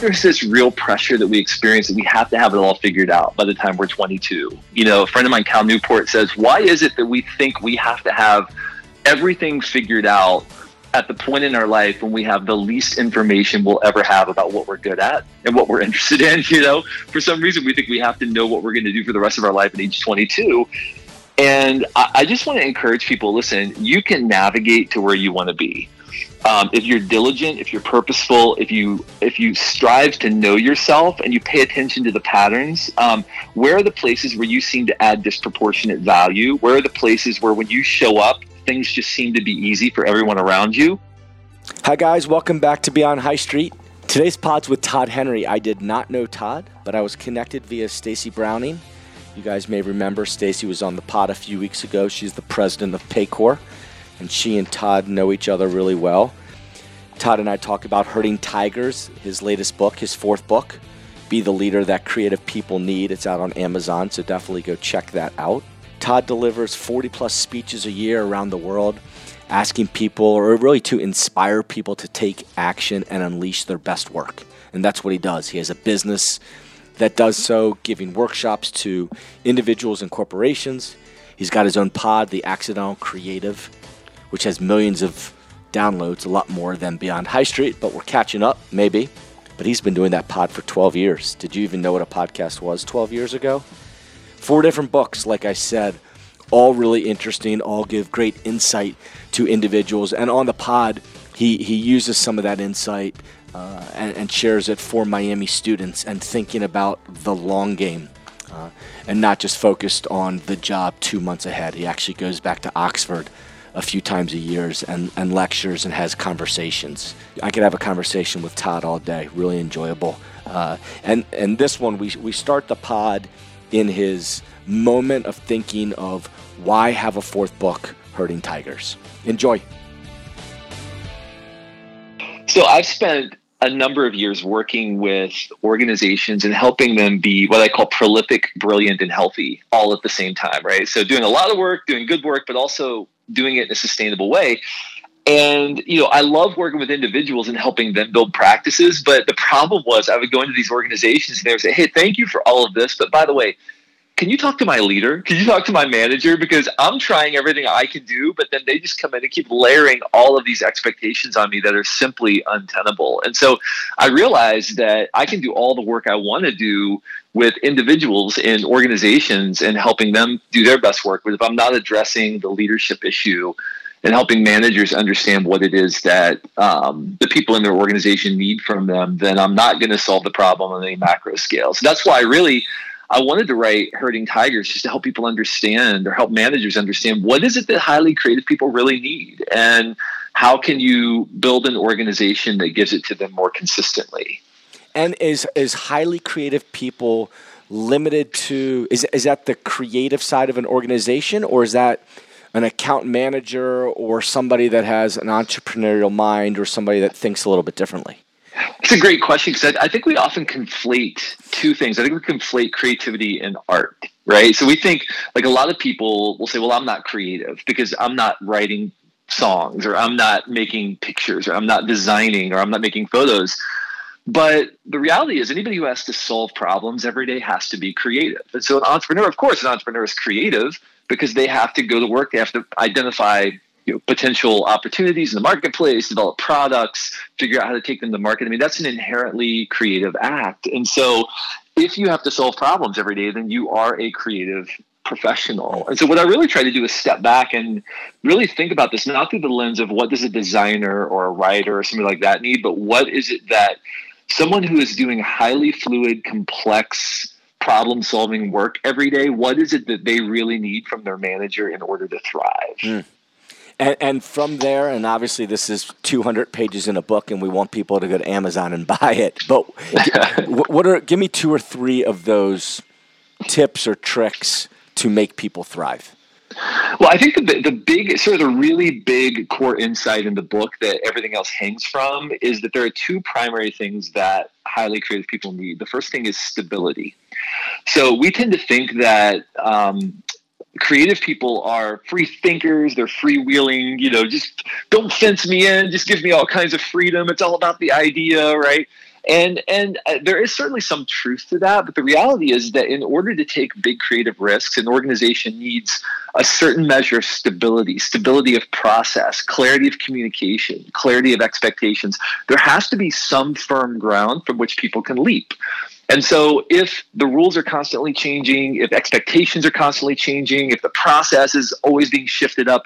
there's this real pressure that we experience that we have to have it all figured out by the time we're 22. You know, a friend of mine, Cal Newport, says, Why is it that we think we have to have everything figured out at the point in our life when we have the least information we'll ever have about what we're good at and what we're interested in? You know, for some reason, we think we have to know what we're going to do for the rest of our life at age 22. And I, I just want to encourage people listen, you can navigate to where you want to be um, if you're diligent, if you're purposeful, if you if you strive to know yourself and you pay attention to the patterns, um, where are the places where you seem to add disproportionate value? Where are the places where when you show up, things just seem to be easy for everyone around you? Hi guys, welcome back to Beyond High Street. Today's pod's with Todd Henry. I did not know Todd, but I was connected via Stacy Browning. You guys may remember Stacy was on the pod a few weeks ago. She's the president of Paycor and she and Todd know each other really well. Todd and I talk about Herding Tigers, his latest book, his fourth book, Be the Leader That Creative People Need. It's out on Amazon, so definitely go check that out. Todd delivers 40 plus speeches a year around the world, asking people, or really to inspire people to take action and unleash their best work. And that's what he does. He has a business that does so, giving workshops to individuals and corporations. He's got his own pod, The Accidental Creative which has millions of downloads, a lot more than Beyond High Street, but we're catching up, maybe. But he's been doing that pod for 12 years. Did you even know what a podcast was 12 years ago? Four different books, like I said, all really interesting, all give great insight to individuals. And on the pod, he, he uses some of that insight uh, and, and, shares it for Miami students and thinking about the long game uh, and not just focused on the job two months ahead. He actually goes back to Oxford a few times a year and, and lectures and has conversations. I could have a conversation with Todd all day, really enjoyable. Uh, and, and this one, we, we start the pod in his moment of thinking of why have a fourth book, Herding Tigers. Enjoy. So I've spent a number of years working with organizations and helping them be what I call prolific, brilliant, and healthy all at the same time, right? So doing a lot of work, doing good work, but also doing it in a sustainable way. And you know, I love working with individuals and helping them build practices. But the problem was, I would go into these organizations and they would say, "Hey, thank you for all of this, but by the way, can you talk to my leader? Can you talk to my manager? Because I'm trying everything I can do, but then they just come in and keep layering all of these expectations on me that are simply untenable. And so I realized that I can do all the work I want to do with individuals in organizations and helping them do their best work. But if I'm not addressing the leadership issue and helping managers understand what it is that um, the people in their organization need from them, then I'm not going to solve the problem on any macro scale. So that's why I really I wanted to write Herding Tigers just to help people understand or help managers understand what is it that highly creative people really need and how can you build an organization that gives it to them more consistently. And is is highly creative people limited to is is that the creative side of an organization or is that an account manager or somebody that has an entrepreneurial mind or somebody that thinks a little bit differently? It's a great question because I, I, think we often conflate two things. I think we conflate creativity and art, right? So we think like a lot of people will say, "Well, I'm not creative because I'm not writing songs, or I'm not making pictures, or I'm not designing, or I'm not making photos." But the reality is, anybody who has to solve problems every day has to be creative. And so, an entrepreneur, of course, an entrepreneur is creative because they have to go to work, they have to identify you know, potential opportunities in the marketplace, develop products, figure out how to take them to market. I mean, that's an inherently creative act. And so, if you have to solve problems every day, then you are a creative professional. And so what I really try to do is step back and really think about this not through the lens of what does a designer or a writer or somebody like that need, but what is it that someone who is doing highly fluid, complex, problem solving work every day, what is it that they really need from their manager in order to thrive? Mm. And, and, from there, and obviously this is 200 pages in a book, and we want people to go to Amazon and buy it. But what are? Give me two or three of those tips or tricks to make people thrive. Well, I think the the big sort of the really big core insight in the book that everything else hangs from is that there are two primary things that highly creative people need. The first thing is stability. So we tend to think that um, creative people are free thinkers they're freewheeling you know just don't fence me in just give me all kinds of freedom it's all about the idea right And and uh, there is certainly some truth to that, but the reality is that in order to take big creative risks, an organization needs a certain measure of stability, stability of process, clarity of communication, clarity of expectations. There has to be some firm ground from which people can leap. And so, if the rules are constantly changing, if expectations are constantly changing, if the process is always being shifted up,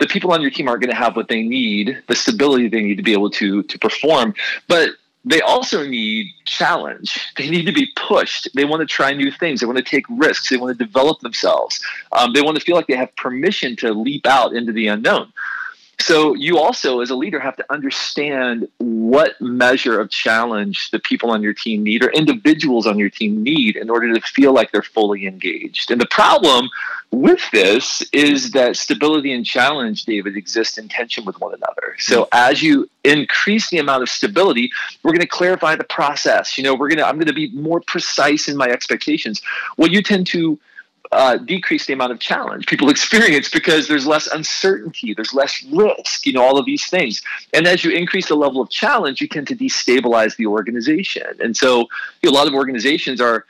the people on your team aren't going to have what they need, the stability they need to be able to to perform. But they also need challenge. They need to be pushed. They want to try new things. They want to take risks. They want to develop themselves. Um, they want to feel like they have permission to leap out into the unknown. So you also, as a leader, have to understand what measure of challenge the people on your team need or individuals on your team need in order to feel like they're fully engaged. And the problem with this is that stability and challenge, David, exist in tension with one another. So hmm. as you increase the amount of stability, we're going to clarify the process. You know, we're going to I'm going to be more precise in my expectations. Well, you tend to uh, decrease the amount of challenge people experience because there's less uncertainty, there's less risk, you know, all of these things. And as you increase the level of challenge, you tend to destabilize the organization. And so you know, a lot of organizations are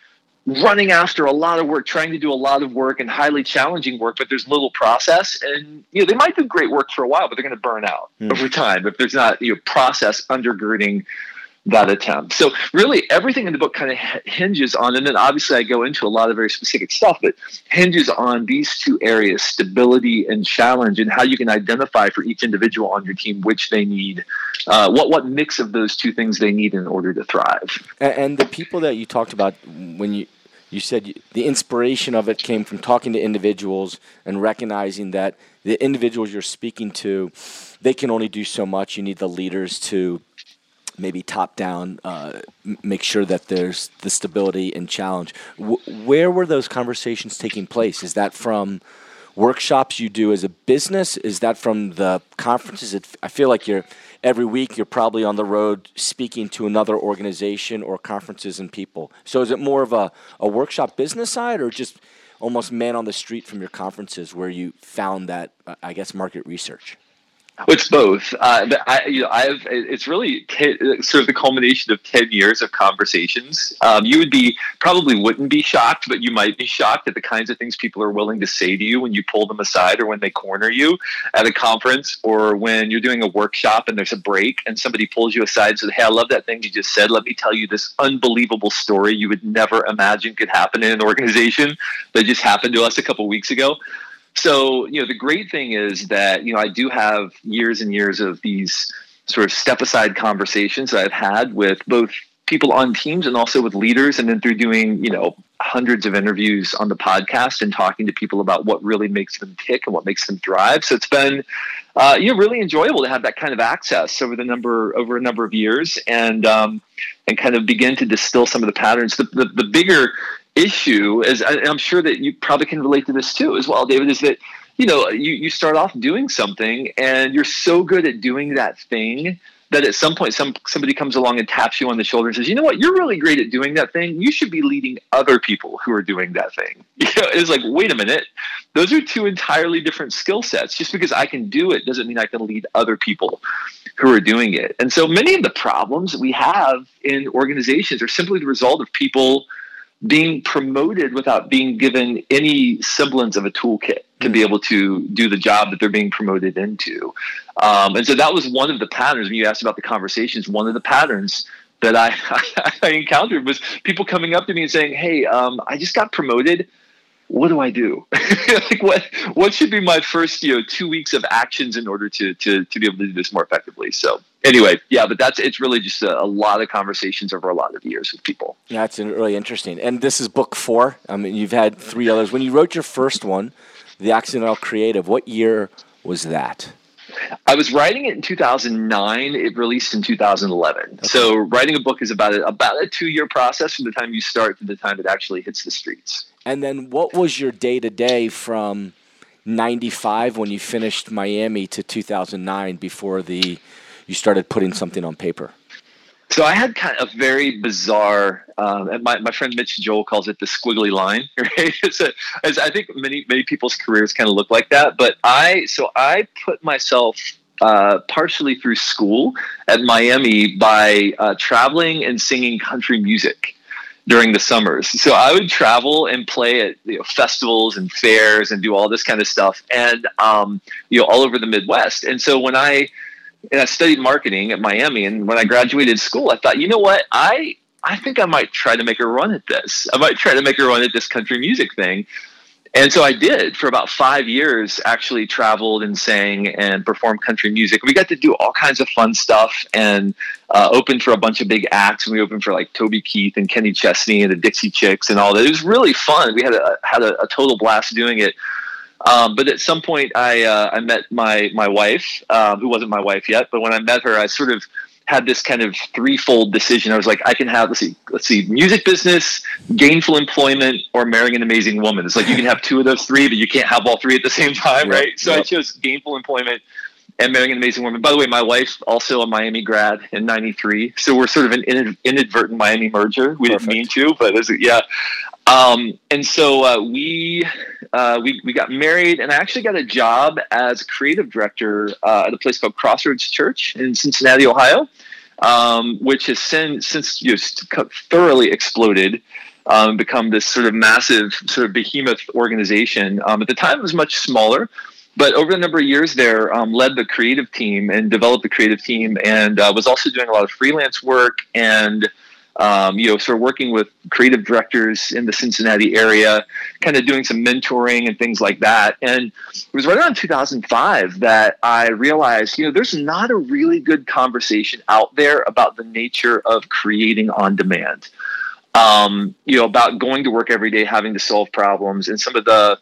running after a lot of work, trying to do a lot of work and highly challenging work, but there's little process. And you know, they might do great work for a while, but they're going to burn out mm. over time if there's not you know process undergirding that attempt. So really everything in the book kind of hinges on, and then obviously I go into a lot of very specific stuff, but hinges on these two areas, stability and challenge, and how you can identify for each individual on your team which they need, uh, what what mix of those two things they need in order to thrive. And, and the people that you talked about when you you said the inspiration of it came from talking to individuals and recognizing that the individuals you're speaking to, they can only do so much. You need the leaders to maybe top down, uh, make sure that there's the stability and challenge. W- where were those conversations taking place? Is that from workshops you do as a business? Is that from the conferences? I feel like you're every week you're probably on the road speaking to another organization or conferences and people. So is it more of a, a workshop business side or just almost man on the street from your conferences where you found that, I guess, market research? It's both. Uh, I, you know, I've. It's really sort of the culmination of ten years of conversations. Um, you would be probably wouldn't be shocked, but you might be shocked at the kinds of things people are willing to say to you when you pull them aside, or when they corner you at a conference, or when you're doing a workshop and there's a break and somebody pulls you aside and says, "Hey, I love that thing you just said. Let me tell you this unbelievable story you would never imagine could happen in an organization that just happened to us a couple weeks ago." So, you know, the great thing is that, you know, I do have years and years of these sort of step aside conversations that I've had with both people on teams and also with leaders and then through doing you know hundreds of interviews on the podcast and talking to people about what really makes them tick and what makes them thrive. So it's been uh, you know really enjoyable to have that kind of access over the number over a number of years and um, and kind of begin to distill some of the patterns. The, the, the bigger issue is i'm sure that you probably can relate to this too as well david is that you know you, you start off doing something and you're so good at doing that thing that at some point some somebody comes along and taps you on the shoulder and says you know what? You're really great at doing that thing. You should be leading other people who are doing that thing. You know it's like wait a minute. Those are two entirely different skill sets. Just because i can do it doesn't mean i can lead other people who are doing it. And so many of the problems we have in organizations are simply the result of people being promoted without being given any semblance of a toolkit to be mm. able to do the job that they're being promoted into. Um, and so that was one of the patterns when you asked about the conversations, one of the patterns that I, I encountered was people coming up to me and saying, Hey, um, I just got promoted what do I do? like what what should be my first you know two weeks of actions in order to to to be able to do this more effectively? So anyway, yeah, but that's it's really just a, a lot of conversations over a lot of years with people. Yeah, that's really interesting. And this is book four. I mean, you've had three others. When you wrote your first one, The Accidental Creative, what year was that? I was writing it in 2009. It released in 2011. Okay. So writing a book is about a, about a two year process from the time you start to the time it actually hits the streets. And then what was your day to day from 95 when you finished Miami to 2009 before the you started putting something on paper? So I had kind of a very bizarre, um, and my, my friend Mitch Joel calls it the squiggly line. Right? It's a, I think many many people's careers kind of look like that. But I so I put myself uh, partially through school at Miami by uh, traveling and singing country music during the summers. So I would travel and play at you know, festivals and fairs and do all this kind of stuff, and um, you know all over the Midwest. And so when I and I studied marketing at Miami, and when I graduated school, I thought, you know what, I I think I might try to make a run at this. I might try to make a run at this country music thing. And so I did for about five years, actually traveled and sang and performed country music. We got to do all kinds of fun stuff and uh, opened for a bunch of big acts. And we opened for like Toby Keith and Kenny Chesney and the Dixie Chicks and all that. It was really fun. We had a, had a, a total blast doing it. Um, but at some point, I, uh, I met my, my wife, um, who wasn't my wife yet. But when I met her, I sort of had this kind of threefold decision. I was like, I can have let's see, let's see, music business, gainful employment, or marrying an amazing woman. It's like you can have two of those three, but you can't have all three at the same time, yep, right? So yep. I chose gainful employment and marrying an amazing woman. By the way, my wife also a Miami grad in '93, so we're sort of an inadvertent Miami merger. We Perfect. didn't mean to, but was, yeah. Um, and so uh, we uh, we we got married, and I actually got a job as creative director uh, at a place called Crossroads Church in Cincinnati, Ohio, um, which has since since you know, thoroughly exploded. Um, become this sort of massive, sort of behemoth organization. Um, at the time, it was much smaller, but over the number of years there, um, led the creative team and developed the creative team, and uh, was also doing a lot of freelance work and um, you know, sort of working with creative directors in the Cincinnati area, kind of doing some mentoring and things like that. And it was right around 2005 that I realized, you know, there's not a really good conversation out there about the nature of creating on demand. Um, you know, about going to work every day, having to solve problems, and some of the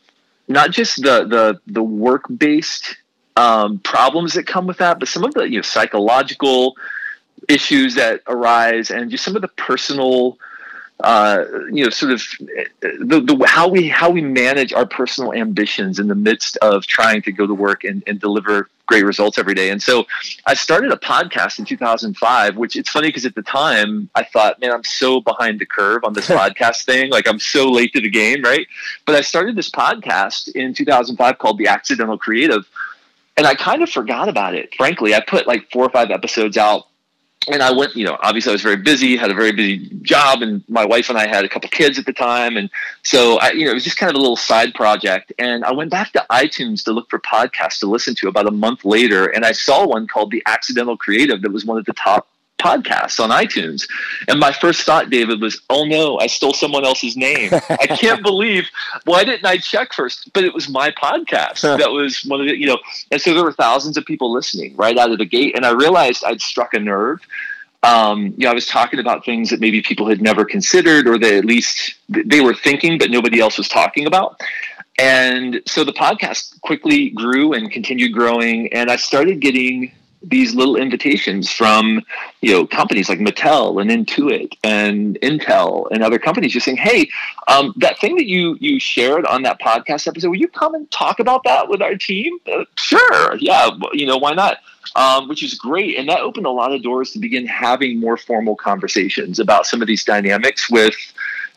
not just the the the work based um, problems that come with that, but some of the you know psychological issues that arise and just some of the personal uh, you know, sort of the, the how we how we manage our personal ambitions in the midst of trying to go to work and, and deliver great results every day. And so I started a podcast in 2005, which it's funny because at the time I thought, man, I'm so behind the curve on this podcast thing. Like I'm so late to the game, right? But I started this podcast in 2005 called The Accidental Creative. And I kind of forgot about it. Frankly, I put like four or five episodes out and I went, you know, obviously I was very busy, had a very busy job, and my wife and I had a couple kids at the time, and so I, you know, it was just kind of a little side project. And I went back to iTunes to look for podcasts to listen to about a month later, and I saw one called The Accidental Creative that was one of the top podcasts on iTunes. And my first thought, David, was, oh no, I stole someone else's name. I can't believe, why didn't I check first? But it was my podcast. that was one of the, you know, and so there were thousands of people listening right out of the gate. And I realized I'd struck a nerve. Um, you know, I was talking about things that maybe people had never considered or that at least they were thinking, but nobody else was talking about. And so the podcast quickly grew and continued growing. And I started getting these little invitations from you know companies like Mattel and Intuit and Intel and other companies just saying, "Hey, um, that thing that you you shared on that podcast episode, will you come and talk about that with our team?" Uh, sure, yeah, you know why not? Um, which is great, and that opened a lot of doors to begin having more formal conversations about some of these dynamics with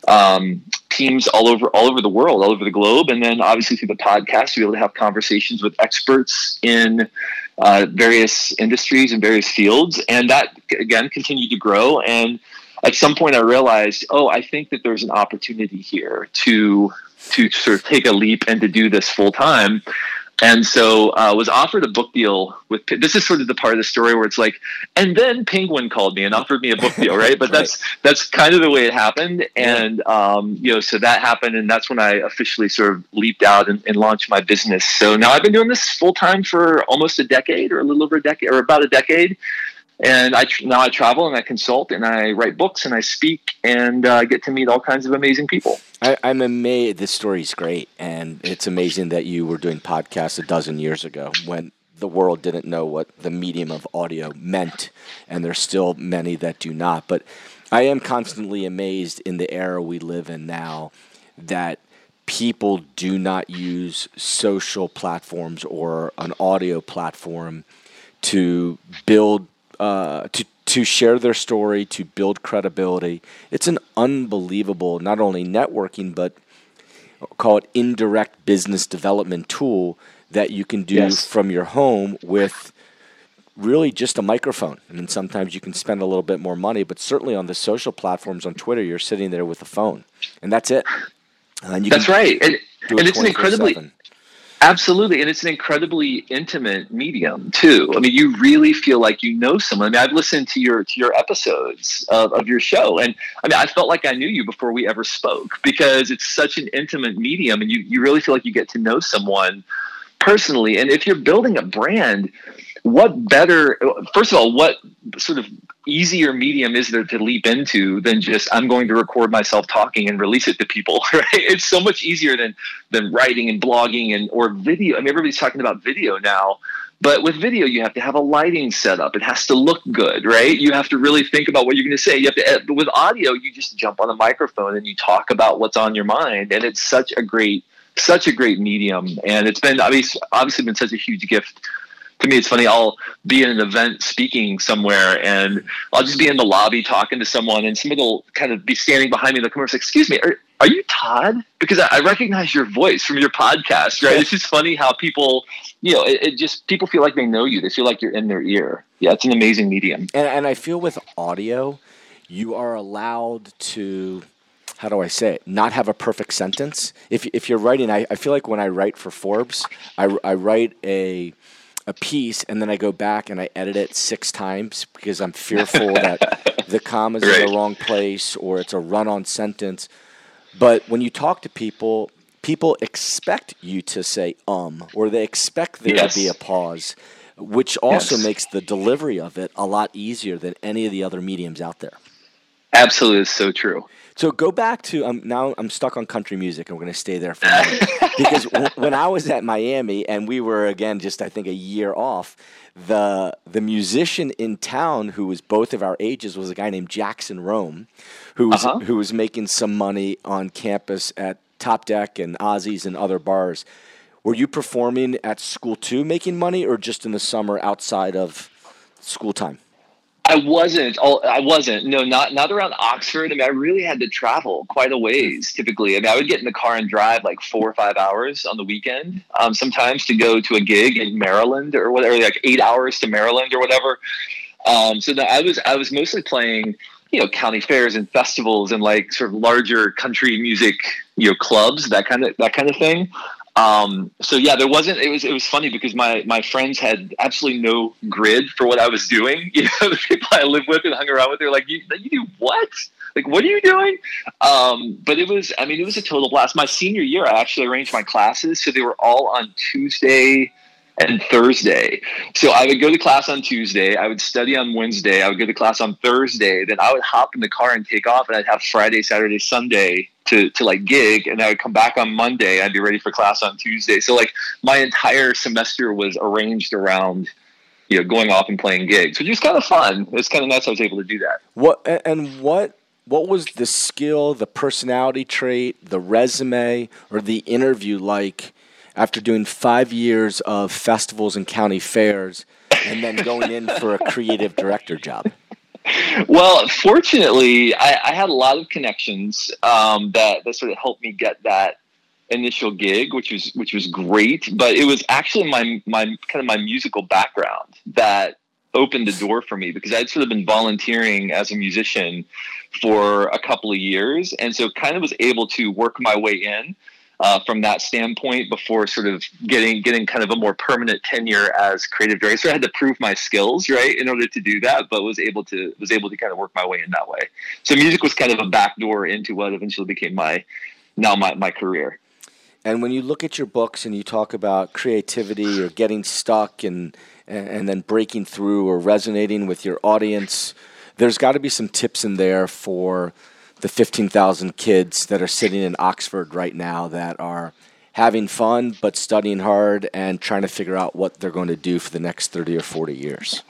um, teams all over all over the world, all over the globe, and then obviously through the podcast, to be able to have conversations with experts in uh, various industries and various fields, and that again continued to grow. And at some point, I realized, oh, I think that there's an opportunity here to to sort of take a leap and to do this full time and so I uh, was offered a book deal with this is sort of the part of the story where it's like and then penguin called me and offered me a book deal right? But right. that's that's kind of the way it happened. And um, you know so that happened and that's when i officially sort of leaped out and, and launched my business. So now i've been doing this full time for almost a decade or a little over a decade or about a decade. And I now I travel and I consult and I write books and I speak and uh, get to meet all kinds of amazing people. I, am amazed. This story's great, and it's amazing that you were doing podcasts a dozen years ago when the world didn't know what the medium of audio meant, and there's still many that do not. But I am constantly amazed in the era we live in now that people do not use social platforms or an audio platform to build uh, to to share their story, to build credibility. It's an unbelievable, not only networking, but call it indirect business development tool that you can do yes. from your home with really just a microphone. I mean, sometimes you can spend a little bit more money, but certainly on the social platforms on Twitter, you're sitting there with a phone, and that's it. And that's right, and, and it's an incredibly Absolutely, and it's an incredibly intimate medium too. I mean, you really feel like you know someone. I mean, I've listened to your to your episodes of, of your show, and I mean, I felt like I knew you before we ever spoke because it's such an intimate medium, and you you really feel like you get to know someone personally. And if you're building a brand, what better first of all what sort of easier medium is there to leap into than just i'm going to record myself talking and release it to people right? It's so much easier than than writing and blogging and or video. I mean everybody's talking about video now but with video you have to have a lighting setup. It has to look good right? You have to really think about what you're going to say. You have to eh, but with audio you just jump on a microphone and you talk about what's on your mind and it's such a great such a great medium. And it's been obviously obviously been such a huge gift to me, it's funny. I'll be in an event speaking somewhere, and I'll just be in the lobby talking to someone, and somebody will kind of be standing behind me. They'll come over and say, "Excuse me, are, are you Todd?" Because I, I, recognize your voice from your podcast, right? it's just funny how people, you know, it, it, just people feel like they know you. They feel like you're in their ear. Yeah, it's an amazing medium. And, and I feel with audio, you are allowed to how do I say it? Not have a perfect sentence. If if you're writing, I, I feel like when I write for Forbes, I, I write a a piece and then I go back and I edit it six times because I'm fearful that the comma's right. in the wrong place or it's a run on sentence. But when you talk to people, people expect you to say um or they expect there yes. to be a pause, which also yes. makes the delivery of it a lot easier than any of the other mediums out there. Absolutely, it's so true. So go back to um, now. I'm stuck on country music, and we're going to stay there for a minute because w- when I was at Miami, and we were again just I think a year off, the the musician in town who was both of our ages was a guy named Jackson Rome, who was uh-huh. who was making some money on campus at Top Deck and Ozzy's and other bars. Were you performing at school too, making money, or just in the summer outside of school time? I wasn't. I wasn't. No, not not around Oxford. I mean, I really had to travel quite a ways. Typically, I mean, I would get in the car and drive like four or five hours on the weekend. Um, sometimes to go to a gig in Maryland or whatever, like eight hours to Maryland or whatever. Um, so I was I was mostly playing, you know, county fairs and festivals and like sort of larger country music, you know, clubs that kind of that kind of thing. Um, so yeah, there wasn't. It was it was funny because my my friends had absolutely no grid for what I was doing. You know, the people I lived with and hung around with, they're like, "You, you do what? Like, what are you doing?" Um, but it was, I mean, it was a total blast. My senior year, I actually arranged my classes so they were all on Tuesday and Thursday. So I would go to class on Tuesday, I would study on Wednesday, I would go to class on Thursday, then I would hop in the car and take off and I'd have Friday, Saturday, Sunday to to like gig and I would come back on Monday, I'd be ready for class on Tuesday. So like my entire semester was arranged around you know going off and playing gigs, which was kind of fun. It's kind of nice I was able to do that. What and what what was the skill, the personality trait, the resume, or the interview like after doing five years of festivals and county fairs and then going in for a creative director job? Well, fortunately, I, I had a lot of connections um, that, that sort of helped me get that initial gig, which was which was great. But it was actually my my kind of my musical background that opened the door for me because I'd sort of been volunteering as a musician for a couple of years, and so kind of was able to work my way in uh, from that standpoint before sort of getting getting kind of a more permanent tenure as creative director. I had to prove my skills right in order to do that, but was able to was able to kind of work my way in that way. So music was kind of a backdoor into what eventually became my now my, my career. And when you look at your books and you talk about creativity or getting stuck and and then breaking through or resonating with your audience, there's got to be some tips in there for the 15,000 kids that are sitting in Oxford right now that are having fun but studying hard and trying to figure out what they're going to do for the next 30 or 40 years.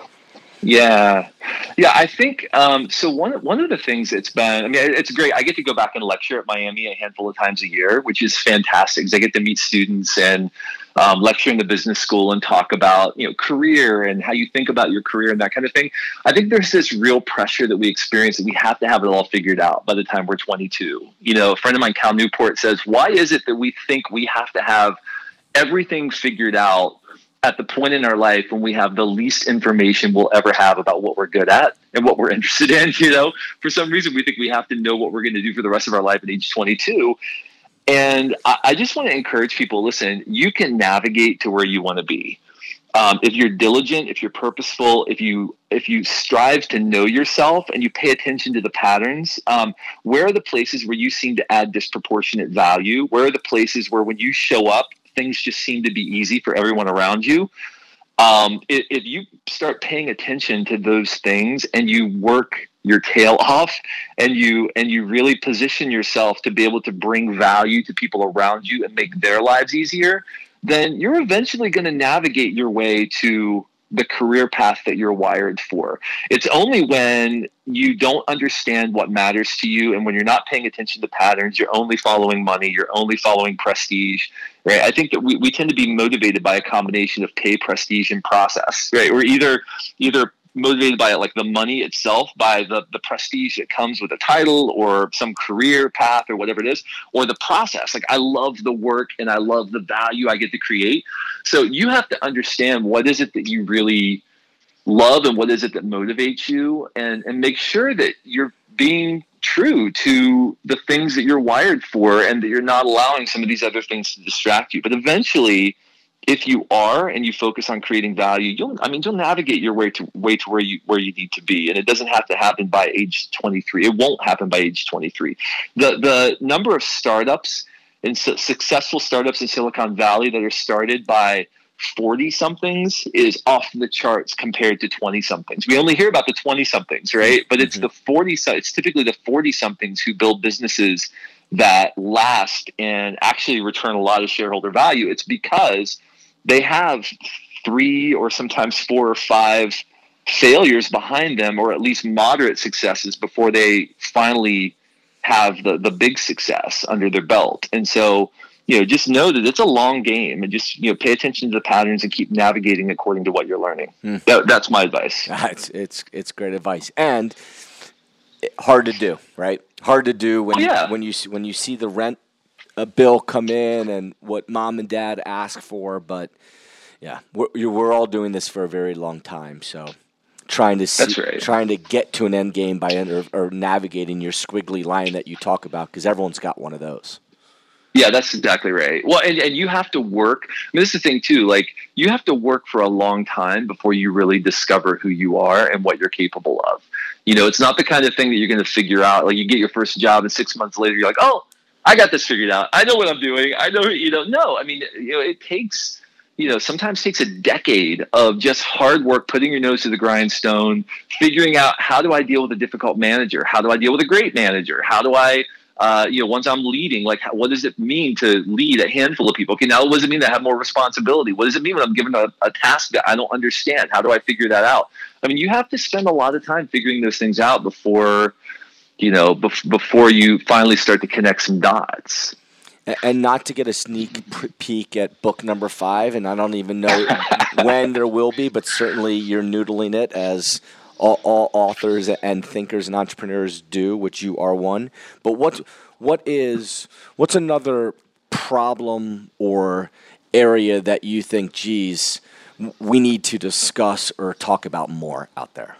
Yeah, yeah. I think um, so. One one of the things it's been. I mean, it's great. I get to go back and lecture at Miami a handful of times a year, which is fantastic. Because I get to meet students and um, lecture in the business school and talk about you know career and how you think about your career and that kind of thing. I think there's this real pressure that we experience that we have to have it all figured out by the time we're 22. You know, a friend of mine, Cal Newport, says, "Why is it that we think we have to have everything figured out?" at the point in our life when we have the least information we'll ever have about what we're good at and what we're interested in. You know, for some reason, we think we have to know what we're going to do for the rest of our life at age 22. And I, I just want to encourage people listen, you can navigate to where you want to be. Um, if you're diligent, if you're purposeful, if you if you strive to know yourself and you pay attention to the patterns, um, where are the places where you seem to add disproportionate value? Where are the places where when you show up, things just seem to be easy for everyone around you? Um, if, if you start paying attention to those things and you work your tail off and you and you really position yourself to be able to bring value to people around you and make their lives easier then you're eventually going to navigate your way to the career path that you're wired for. It's only when you don't understand what matters to you and when you're not paying attention to patterns, you're only following money, you're only following prestige, right? I think that we, we tend to be motivated by a combination of pay, prestige, and process, right? We're either either motivated by it like the money itself, by the the prestige that comes with a title or some career path or whatever it is, or the process. Like I love the work and I love the value I get to create. So you have to understand what is it that you really love and what is it that motivates you and and make sure that you're being true to the things that you're wired for and that you're not allowing some of these other things to distract you. But eventually if you are and you focus on creating value, you'll I mean you'll navigate your way to way to where you where you need to be, and it doesn't have to happen by age 23. It won't happen by age 23. The the number of startups and su- successful startups in Silicon Valley that are started by 40 somethings is off the charts compared to 20 somethings. We only hear about the 20 somethings, right? But it's mm-hmm. the 40 it's typically the 40 somethings who build businesses that last and actually return a lot of shareholder value. It's because they have three or sometimes four or five failures behind them, or at least moderate successes before they finally have the the big success under their belt. And so, you know, just know that it's a long game, and just you know, pay attention to the patterns and keep navigating according to what you're learning. Mm. That, that's my advice. It's it's it's great advice and hard to do, right? Hard to do when oh, yeah. when you when you see the rent a bill come in and what mom and dad ask for. But yeah, we're, we're all doing this for a very long time. So trying to see, right. trying to get to an end game by or, or navigating your squiggly line that you talk about because everyone's got one of those. Yeah, that's exactly right. Well, and, and you have to work. I mean, this is the thing too. Like you have to work for a long time before you really discover who you are and what you're capable of. You know, it's not the kind of thing that you're going to figure out. Like you get your first job, and six months later, you're like, oh, I got this figured out. I know what I'm doing. I know, you know, no, I mean, you know, it takes, you know, sometimes takes a decade of just hard work, putting your nose to the grindstone, figuring out how do I deal with a difficult manager? How do I deal with a great manager? How do I, uh, you know, once I'm leading, like, what does it mean to lead a handful of people? Okay, now what does it mean to have more responsibility? What does it mean when I'm given a, a task that I don't understand? How do I figure that out? I mean, you have to spend a lot of time figuring those things out before you know, bef- before you finally start to connect some dots. And not to get a sneak peek at book number five, and I don't even know when there will be, but certainly you're noodling it as all, all, authors and thinkers and entrepreneurs do, which you are one. But what what is what's another problem or area that you think, geez, we need to discuss or talk about more out there?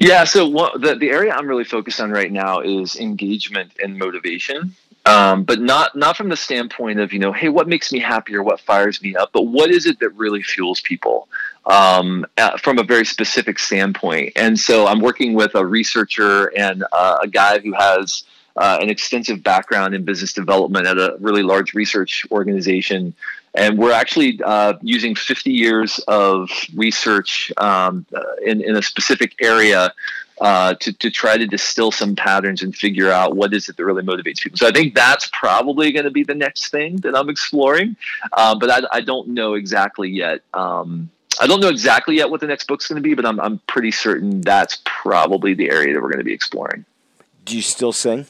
Yeah, so what, the the area I'm really focused on right now is engagement and motivation, um, but not not from the standpoint of you know, hey, what makes me happy or what fires me up, but what is it that really fuels people um, from a very specific standpoint. And so I'm working with a researcher and uh, a guy who has uh, an extensive background in business development at a really large research organization and we're actually uh, using 50 years of research um, uh, in, in a specific area uh, to, to try to distill some patterns and figure out what is it that really motivates people. So I think that's probably going to be the next thing that I'm exploring, uh, but I, I, don't know exactly yet. Um, I don't know exactly yet what the next book's going to be, but I'm, I'm pretty certain that's probably the area that we're going to be exploring. Do you still sing?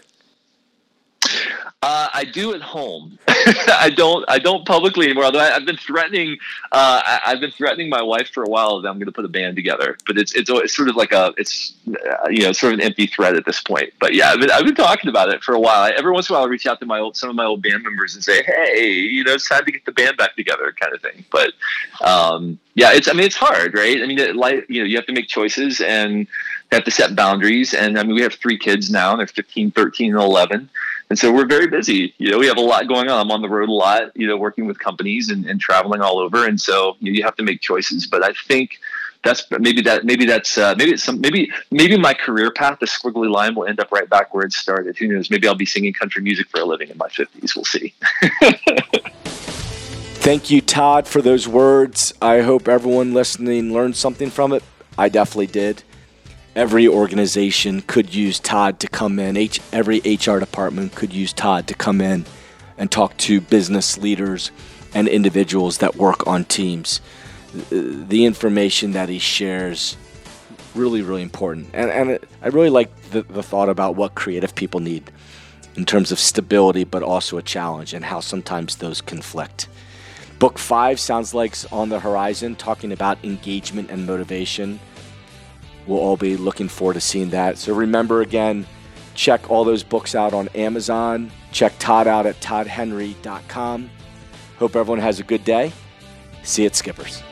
Uh, I do at home. I don't. I don't publicly anymore. Although I, have been threatening. Uh, I, have been threatening my wife for a while that I'm going to put a band together. But it's, it's it's sort of like a it's uh, you know sort of an empty threat at this point. But yeah, I've been, I've been talking about it for a while. I, every once in a while, I reach out to my old some of my old band members and say, hey, you know, it's time to get the band back together, kind of thing. But um, yeah, it's I mean it's hard, right? I mean, it, like you know, you have to make choices and have to set boundaries. And I mean, we have three kids now, they're 15, 13, and 11 and so we're very busy. You know, we have a lot going on. I'm on the road a lot, you know, working with companies and, and traveling all over. And so you, know, you have to make choices. But I think that's maybe that maybe that's uh, maybe it's some maybe maybe my career path, the squiggly line, will end up right back where it started. Who knows? Maybe I'll be singing country music for a living in my 50s. We'll see. Thank you, Todd, for those words. I hope everyone listening learned something from it. I definitely did every organization could use Todd to come in. H, every HR department could use Todd to come in and talk to business leaders and individuals that work on teams. The information that he shares really, really important. And, and I really like the, the thought about what creative people need in terms of stability, but also a challenge and how sometimes those conflict. Book five sounds like on the horizon, talking about engagement and motivation we'll all be looking forward to seeing that. So remember again, check all those books out on Amazon. Check Todd out at toddhenry.com. Hope everyone has a good day. See you at Skippers.